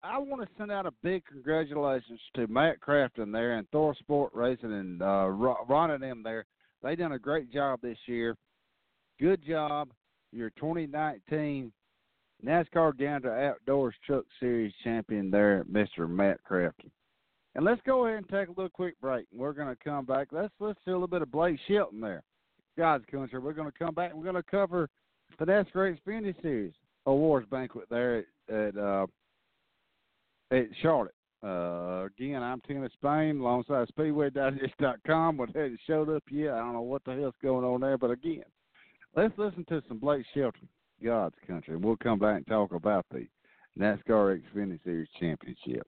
I want to send out a big congratulations to Matt Crafton there and ThorSport Racing and uh, Ron and them there. They done a great job this year. Good job. Your 2019 NASCAR Gander Outdoors Truck Series champion there, Mr. Matt Crafton. And let's go ahead and take a little quick break. We're going to come back. Let's let's do a little bit of Blake Shelton there. God's country. We're going to come back. We're going to cover the NASCAR Xfinity Series awards banquet there at uh, at Charlotte. Uh, again, I'm Tim Disspain, alongside SpeedwayDigest.com. What hadn't showed up yet? I don't know what the hell's going on there, but again, let's listen to some Blake Shelton, God's country, and we'll come back and talk about the NASCAR Xfinity Series championship.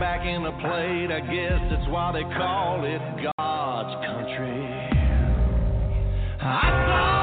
Back in the plate. I guess that's why they call it God's country. I saw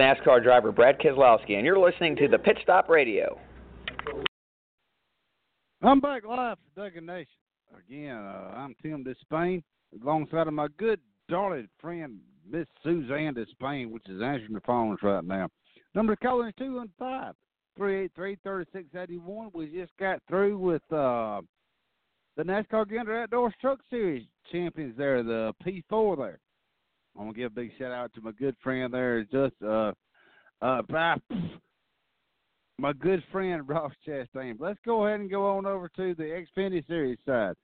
NASCAR driver Brad Keselowski, and you're listening to the Pit Stop Radio. I'm back live for Dega Nation. Again, uh, I'm Tim Disspain, alongside of my good, darling friend, Miss Suzanne Disspain, which is answering the phones right now. Number to call in is 215 383 3681. We just got through with uh, the NASCAR Gander Outdoors Truck Series champions there, the P4 there. I want to give a big shout out to my good friend there, just uh, uh, [LAUGHS] my good friend Ross Chastain. Let's go ahead and go on over to the Xfinity Series side.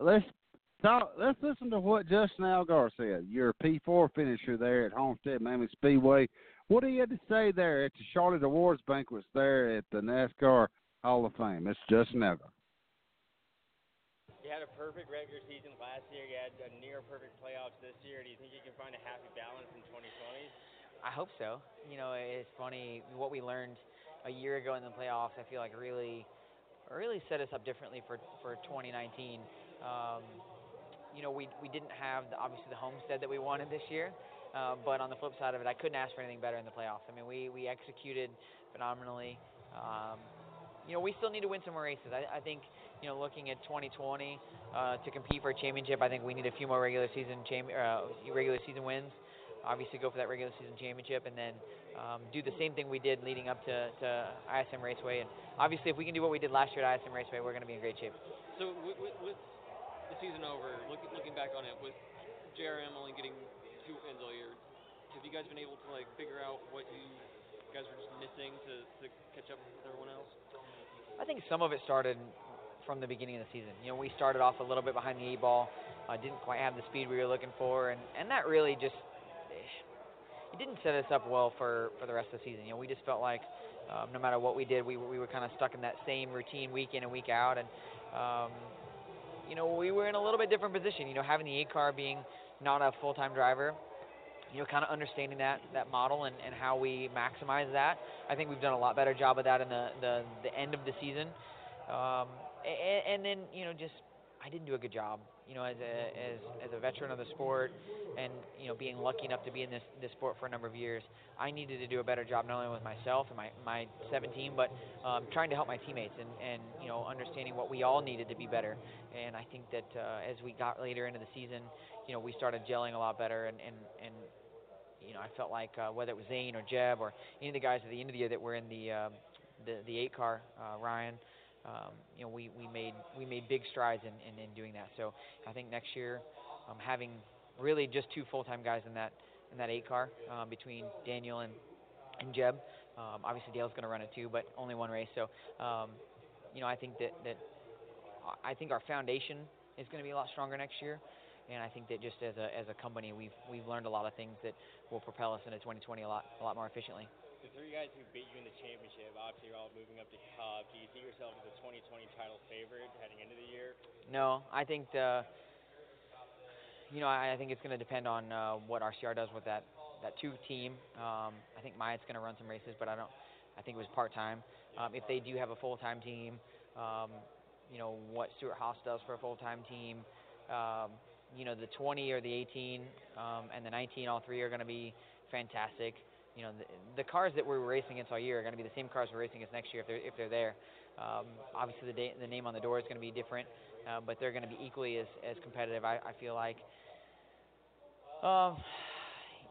Let's talk. Let's listen to what Justin Allgaier said. Your P4 finisher there at Homestead Miami Speedway. What he had to say there at the Charlotte Awards banquets there at the NASCAR Hall of Fame. It's Justin Allgaier. Had a perfect regular season last year. You had a near perfect playoffs this year. Do you think you can find a happy balance in 2020? I hope so. You know, it's funny what we learned a year ago in the playoffs. I feel like really, really set us up differently for for 2019. Um, you know, we we didn't have the, obviously the homestead that we wanted this year, uh, but on the flip side of it, I couldn't ask for anything better in the playoffs. I mean, we we executed phenomenally. Um, you know, we still need to win some more races. I, I think, you know, looking at 2020 uh, to compete for a championship, I think we need a few more regular season cham- uh, regular season wins. Obviously, go for that regular season championship, and then um, do the same thing we did leading up to, to ISM Raceway. And obviously, if we can do what we did last year at ISM Raceway, we're going to be in great shape. So with, with, with the season over, look, looking back on it, with JRM only getting two wins all year, have you guys been able to like figure out what you guys were just missing to, to catch up with everyone else? I think some of it started from the beginning of the season. You know, we started off a little bit behind the eight ball, uh, didn't quite have the speed we were looking for, and, and that really just it didn't set us up well for, for the rest of the season. You know, we just felt like um, no matter what we did, we, we were kind of stuck in that same routine week in and week out, and um, you know, we were in a little bit different position. You know, having the eight car being not a full time driver, you know, kind of understanding that that model and, and how we maximize that. I think we've done a lot better job of that in the the, the end of the season. Um, and, and then you know, just I didn't do a good job. You know, as a as as a veteran of the sport, and you know, being lucky enough to be in this this sport for a number of years, I needed to do a better job not only with myself and my my 17, but um, trying to help my teammates and and you know, understanding what we all needed to be better. And I think that uh, as we got later into the season, you know, we started gelling a lot better, and and and you know, I felt like uh, whether it was Zane or Jeb or any of the guys at the end of the year that were in the um, the the eight car, uh, Ryan um, you know, we, we made we made big strides in, in, in doing that. So I think next year, um, having really just two full time guys in that in that eight car um, between Daniel and and Jeb. Um, obviously Dale's going to run it too, but only one race. So um, you know, I think that that I think our foundation is going to be a lot stronger next year. And I think that just as a as a company, we've we've learned a lot of things that will propel us into 2020 a lot a lot more efficiently the three guys who beat you in the championship, obviously you're all moving up to Cup. Do you see yourself as a 2020 title favorite heading into the year? No, I think the, you know, I, I think it's going to depend on uh, what RCR does with that that two team. Um, I think Myatt's going to run some races, but I don't. I think it was part time. Um, if they do have a full time team, um, you know what Stewart Haas does for a full time team. Um, you know the 20 or the 18 um, and the 19, all three are going to be fantastic you know, the, the cars that we're racing against all year are going to be the same cars we're racing against next year if they're if they're there. Um, obviously, the, da- the name on the door is going to be different, uh, but they're going to be equally as as competitive. I, I feel like. Um,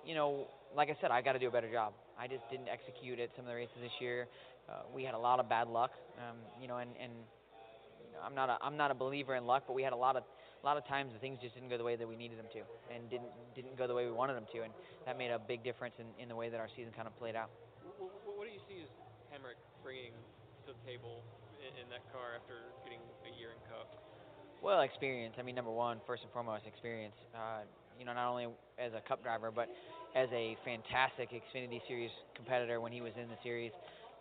you know, like I said, I got to do a better job. I just didn't execute at some of the races this year. Uh, we had a lot of bad luck. Um, you know, and and you know, I'm not a I'm not a believer in luck, but we had a lot of a lot of times the things just didn't go the way that we needed them to, and didn't didn't go the way we wanted them to, and that made a big difference in, in the way that our season kind of played out. What, what do you see as Hemric bringing to the table in, in that car after getting a year in Cup? Well, experience. I mean, number one, first and foremost, experience. Uh, you know, not only as a Cup driver, but as a fantastic Xfinity Series competitor when he was in the series.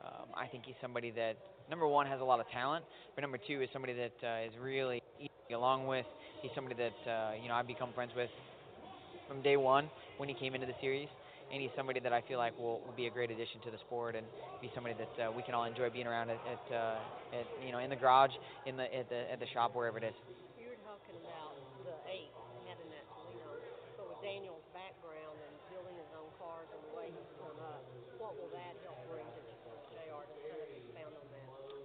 Um, I think he's somebody that number one has a lot of talent, but number two is somebody that uh, is really easy along with He's somebody that uh, you know I've become friends with from day one when he came into the series and he's somebody that I feel like will, will be a great addition to the sport and be somebody that uh, we can all enjoy being around at, at, uh, at you know in the garage, in the at the at the shop wherever it is. You were talking about the eight having that you with Daniel's background and building his own cars and the way he's come up, what will that help bring to JR to?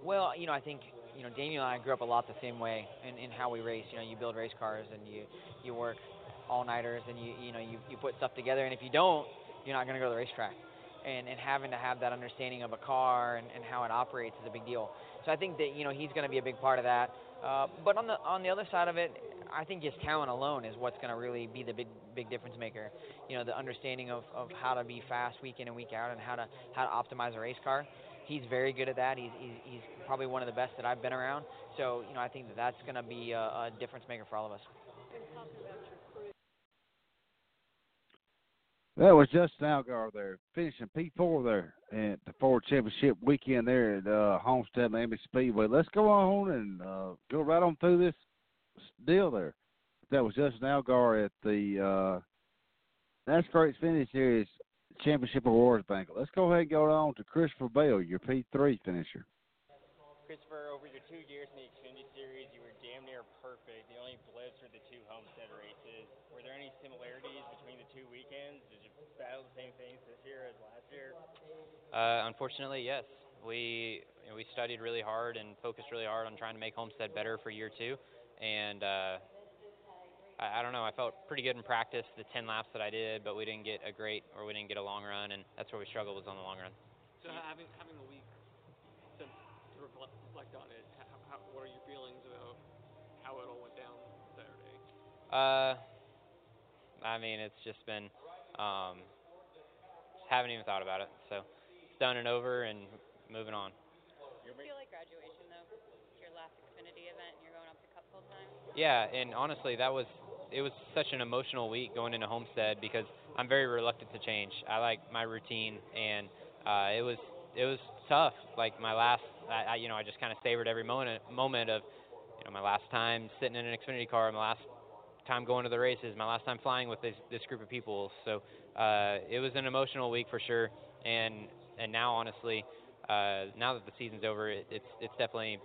Well, you know, I think you know Daniel and I grew up a lot the same way in, in how we race. You know, you build race cars and you you work all nighters and you you know you you put stuff together. And if you don't, you're not going to go to the racetrack. And and having to have that understanding of a car and, and how it operates is a big deal. So I think that you know he's going to be a big part of that. Uh, but on the on the other side of it, I think just talent alone is what's going to really be the big big difference maker. You know, the understanding of, of how to be fast week in and week out and how to how to optimize a race car. He's very good at that. He's he's, he's probably one of the best that I've been around. So you know, I think that that's going to be a, a difference maker for all of us. That was Justin Allgaier there, finishing P4 there at the Ford Championship weekend there at uh, Homestead Miami Speedway. Let's go on and uh, go right on through this deal there. That was Justin Allgaier at the uh, NASCAR Xfinity Series Championship Awards banquet. Let's go ahead and go on to Christopher Bell, your P3 finisher. Christopher, over your two years in the Xfinity Series, you were damn near perfect. The only blips were the two Homestead races. Were there any similarities between the two weekends? Did you battle the same things this year as last year? Uh, unfortunately, yes. We you know, we studied really hard and focused really hard on trying to make Homestead better for year two, and uh, I, I don't know. I felt pretty good in practice the 10 laps that I did, but we didn't get a great or we didn't get a long run, and that's where we struggled was on the long run. So having having a week since to reflect, reflect on it, how, how, what are your feelings about how it all went down Saturday? Uh, I mean, it's just been, um, haven't even thought about it. So it's done and over and moving on. Does it feel like graduation though? It's your last Xfinity event and you're going up to Cup full time. Yeah, and honestly, that was it was such an emotional week going into Homestead because I'm very reluctant to change. I like my routine, and uh, it was it was tough. Like my last, I, I you know, I just kind of savored every moment moment of, you know, my last time sitting in an Xfinity car, my last time going to the races, my last time flying with this this group of people. So uh, it was an emotional week for sure, and and now honestly, uh, now that the season's over, it, it's it's definitely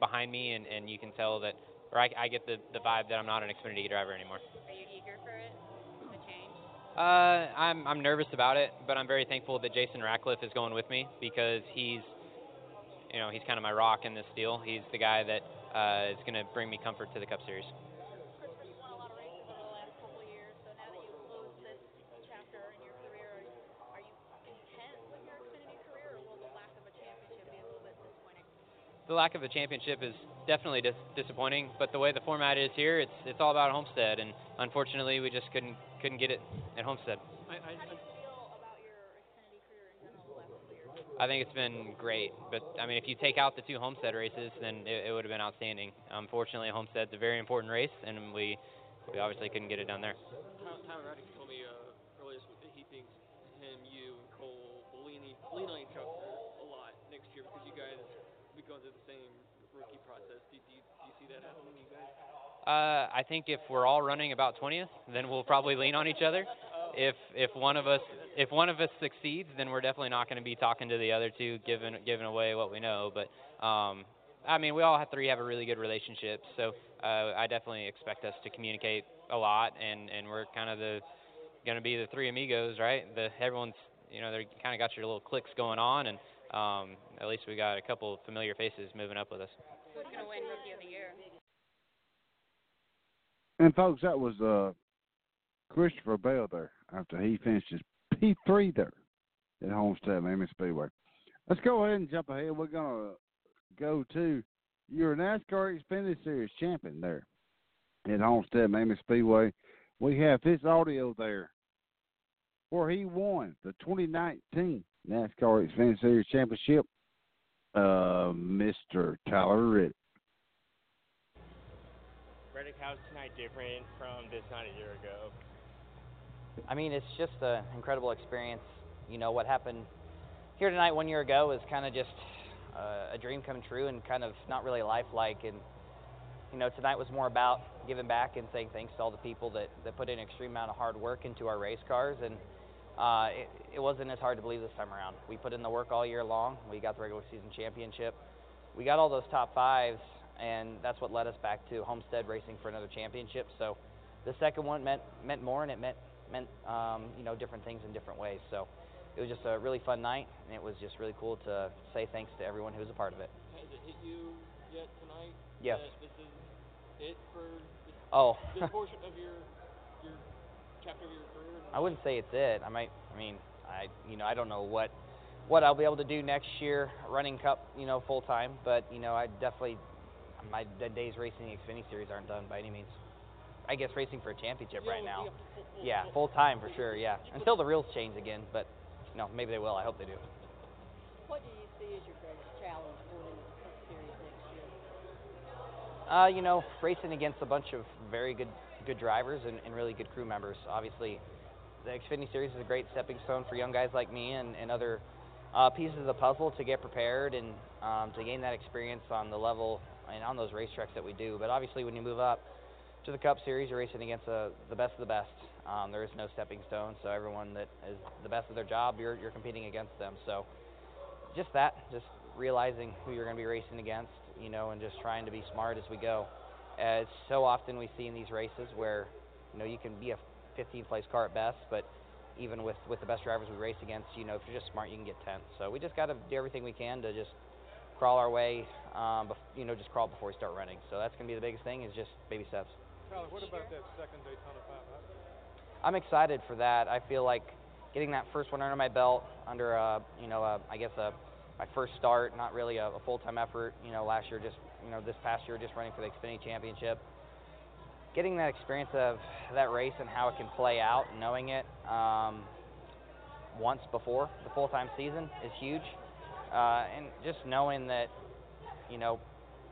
behind me, and, and you can tell that, or I, I get the the vibe that I'm not an Xfinity driver anymore. Are you eager for it? The change? Uh, I'm I'm nervous about it, but I'm very thankful that Jason Ratcliff is going with me because he's, you know, he's kind of my rock in this deal. He's the guy that uh, is going to bring me comfort to the Cup Series. Christopher, you won a lot of races over the last couple of years, so now that you've closed this chapter in your career, are you, are you content with your Xfinity career, or will the lack of a championship be a little bit disappointing? The lack of a championship is definitely dis- disappointing, but the way the format is here, it's it's all about Homestead, and unfortunately, we just couldn't couldn't get it at Homestead. I, I, How do you feel about your Xfinity career in general the last couple of years? I think it's been great, but I mean, if you take out the two Homestead races, then it, it would have been outstanding. Unfortunately, Homestead's a very important race, and we we obviously couldn't get it done there. Tyler Tyler Reddick told me uh, earlier this week that he thinks him, you, and Cole will lean on each other a lot next year because you guys will be going through the same rookie process. Do, do, you, do you see that happening? Uh, I think if we're all running about 20th, then we'll probably lean on each other. If if one of us if one of us succeeds, then we're definitely not going to be talking to the other two, giving giving away what we know. But um, I mean, we all have three have a really good relationship, so uh, I definitely expect us to communicate a lot, and and we're kind of the going to be the three amigos, right? The everyone's you know they kind of got your little cliques going on, and um, at least we got a couple familiar faces moving up with us. Who's going to win Rookie of the Year? And folks, that was uh, Christopher Bell there after he finished his P3 there at Homestead Miami Speedway. Let's go ahead and jump ahead. We're gonna go to your NASCAR Xfinity Series champion there at Homestead Miami Speedway. We have his audio there where he won the 2019 NASCAR Xfinity Series championship. Uh, Mr. Tyler Riddick. Reddick, how's tonight different from this night a year ago? I mean, it's just an incredible experience. You know, what happened here tonight one year ago was kind of just uh, a dream come true and kind of not really lifelike. And, you know, tonight was more about giving back and saying thanks to all the people that, that put in an extreme amount of hard work into our race cars. And uh, it, it wasn't as hard to believe this time around. We put in the work all year long. We got the regular season championship. We got all those top fives, and that's what led us back to Homestead racing for another championship. So the second one meant meant more, and it meant meant um, you know different things in different ways. So it was just a really fun night, and it was just really cool to say thanks to everyone who was a part of it. Has it hit you yet tonight? Yes. That this is it for this, Oh. this portion of your your chapter of your career? I wouldn't say it's it. I might. I mean, I you know I don't know what what I'll be able to do next year running Cup you know full time, but you know I definitely my the days racing the Xfinity Series aren't done by any means. I guess racing for a championship right now. Yeah, full time for sure. Yeah, [LAUGHS] until the rules change again, but no, maybe they will. I hope they do. What do you see as your greatest challenge going into the Cup Series next year? Uh, you know, racing against a bunch of very good good drivers and, and really good crew members. Obviously, the Xfinity Series is a great stepping stone for young guys like me and, and other uh, pieces of the puzzle to get prepared and um, to gain that experience on the level and on those racetracks that we do. But obviously, when you move up to the Cup Series, you're racing against uh, the best of the best. Um, there is no stepping stone, so everyone that is the best of their job, you're, you're competing against them. So just that, just realizing who you're going to be racing against, you know, and just trying to be smart as we go. As so often we see in these races where, you know, you can be a 15th place car at best, but even with with the best drivers we race against, you know, if you're just smart, you can get 10th. So we just got to do everything we can to just crawl our way, um, bef- you know, just crawl before we start running. So that's going to be the biggest thing is just baby steps. Tyler, what about that second Daytona 500? I'm excited for that. I feel like getting that first one under my belt, under a, you know, a, I guess a my first start, not really a, a full-time effort. You know, last year just, you know, this past year just running for the Xfinity Championship. Getting that experience of that race and how it can play out, knowing it um, once before the full-time season is huge, uh, and just knowing that, you know,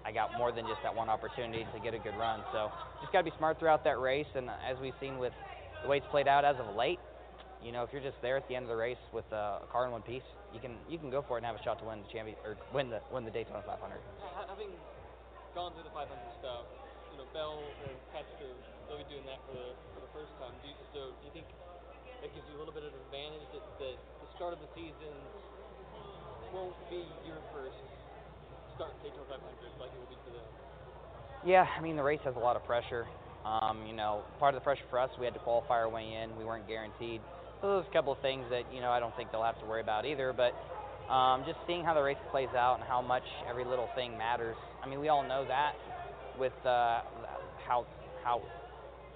I got more than just that one opportunity to get a good run. So just got to be smart throughout that race, and as we've seen with the way it's played out as of late, you know, if you're just there at the end of the race with uh, a car in one piece, you can you can go for it and have a shot to win the champion or win the win the Daytona 500. Having gone through the 500 stuff, you know, Bell and Custer, they'll be doing that for the for the first time. Do you, so do you think that gives you a little bit of an advantage that, that the start of the season won't be your first start Daytona 500 like it will be for them? Yeah, I mean the race has a lot of pressure. Um, you know, part of the pressure for us, we had to qualify our way in. We weren't guaranteed. So there's a couple of things that you know I don't think they'll have to worry about either. But um, just seeing how the race plays out and how much every little thing matters. I mean, we all know that with uh, how how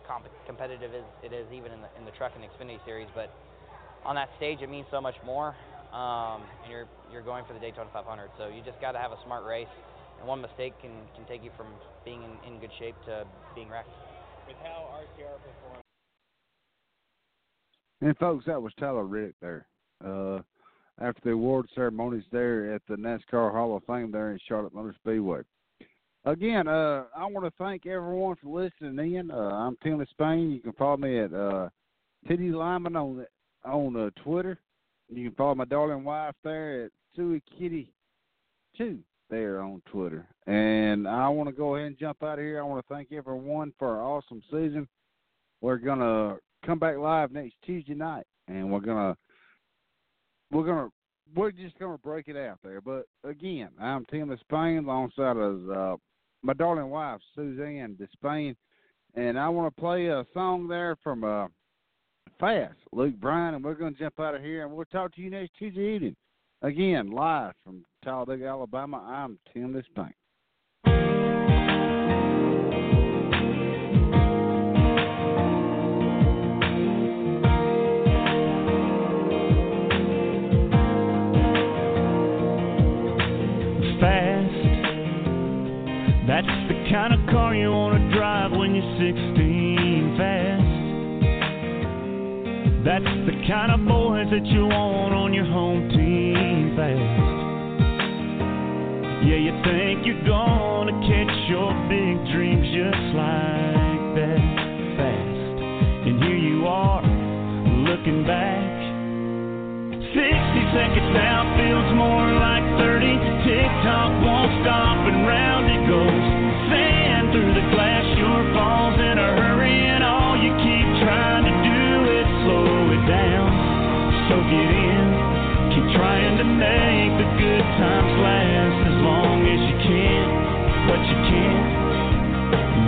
comp- competitive is it is even in the in the truck and Xfinity series. But on that stage, it means so much more. Um, and you're you're going for the Daytona 500, so you just got to have a smart race. And one mistake can, can take you from being in, in good shape to being wrecked. With how RCR performed. And folks, that was Tyler Reddick there. Uh, after the award ceremonies there at the NASCAR Hall of Fame there in Charlotte Motor Speedway. Again, uh, I want to thank everyone for listening in. Uh, I'm Tim Spain. You can follow me at uh, Titty Lyman on on uh, Twitter. You can follow my darling wife there at Suey Kitty Two there on Twitter. And I want to go ahead and jump out of here. I want to thank everyone for an awesome season. We're gonna come back live next Tuesday night, and we're gonna we're gonna we're just gonna break it out there. But again, I'm Tim Disspain alongside of uh, my darling wife Suzanne Disspain, and I want to play a song there from uh, Fast Luke Bryan, and we're gonna jump out of here, and we'll talk to you next Tuesday evening. Again, live from Talladega, Alabama. I'm Tim Disspain. 16 fast. That's the kind of boys that you want on your home team fast. Yeah, you think you're gonna catch your big dreams just like that fast. And here you are, looking back. 60 seconds now feels more like 30. TikTok won't stop and round it goes. in. Keep trying to make the good times last as long as you can, but you can't.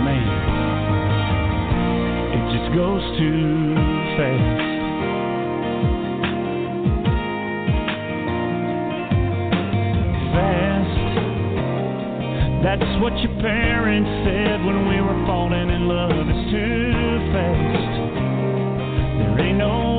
Man, it just goes too fast. Fast. That's what your parents said when we were falling in love. It's too fast. There ain't no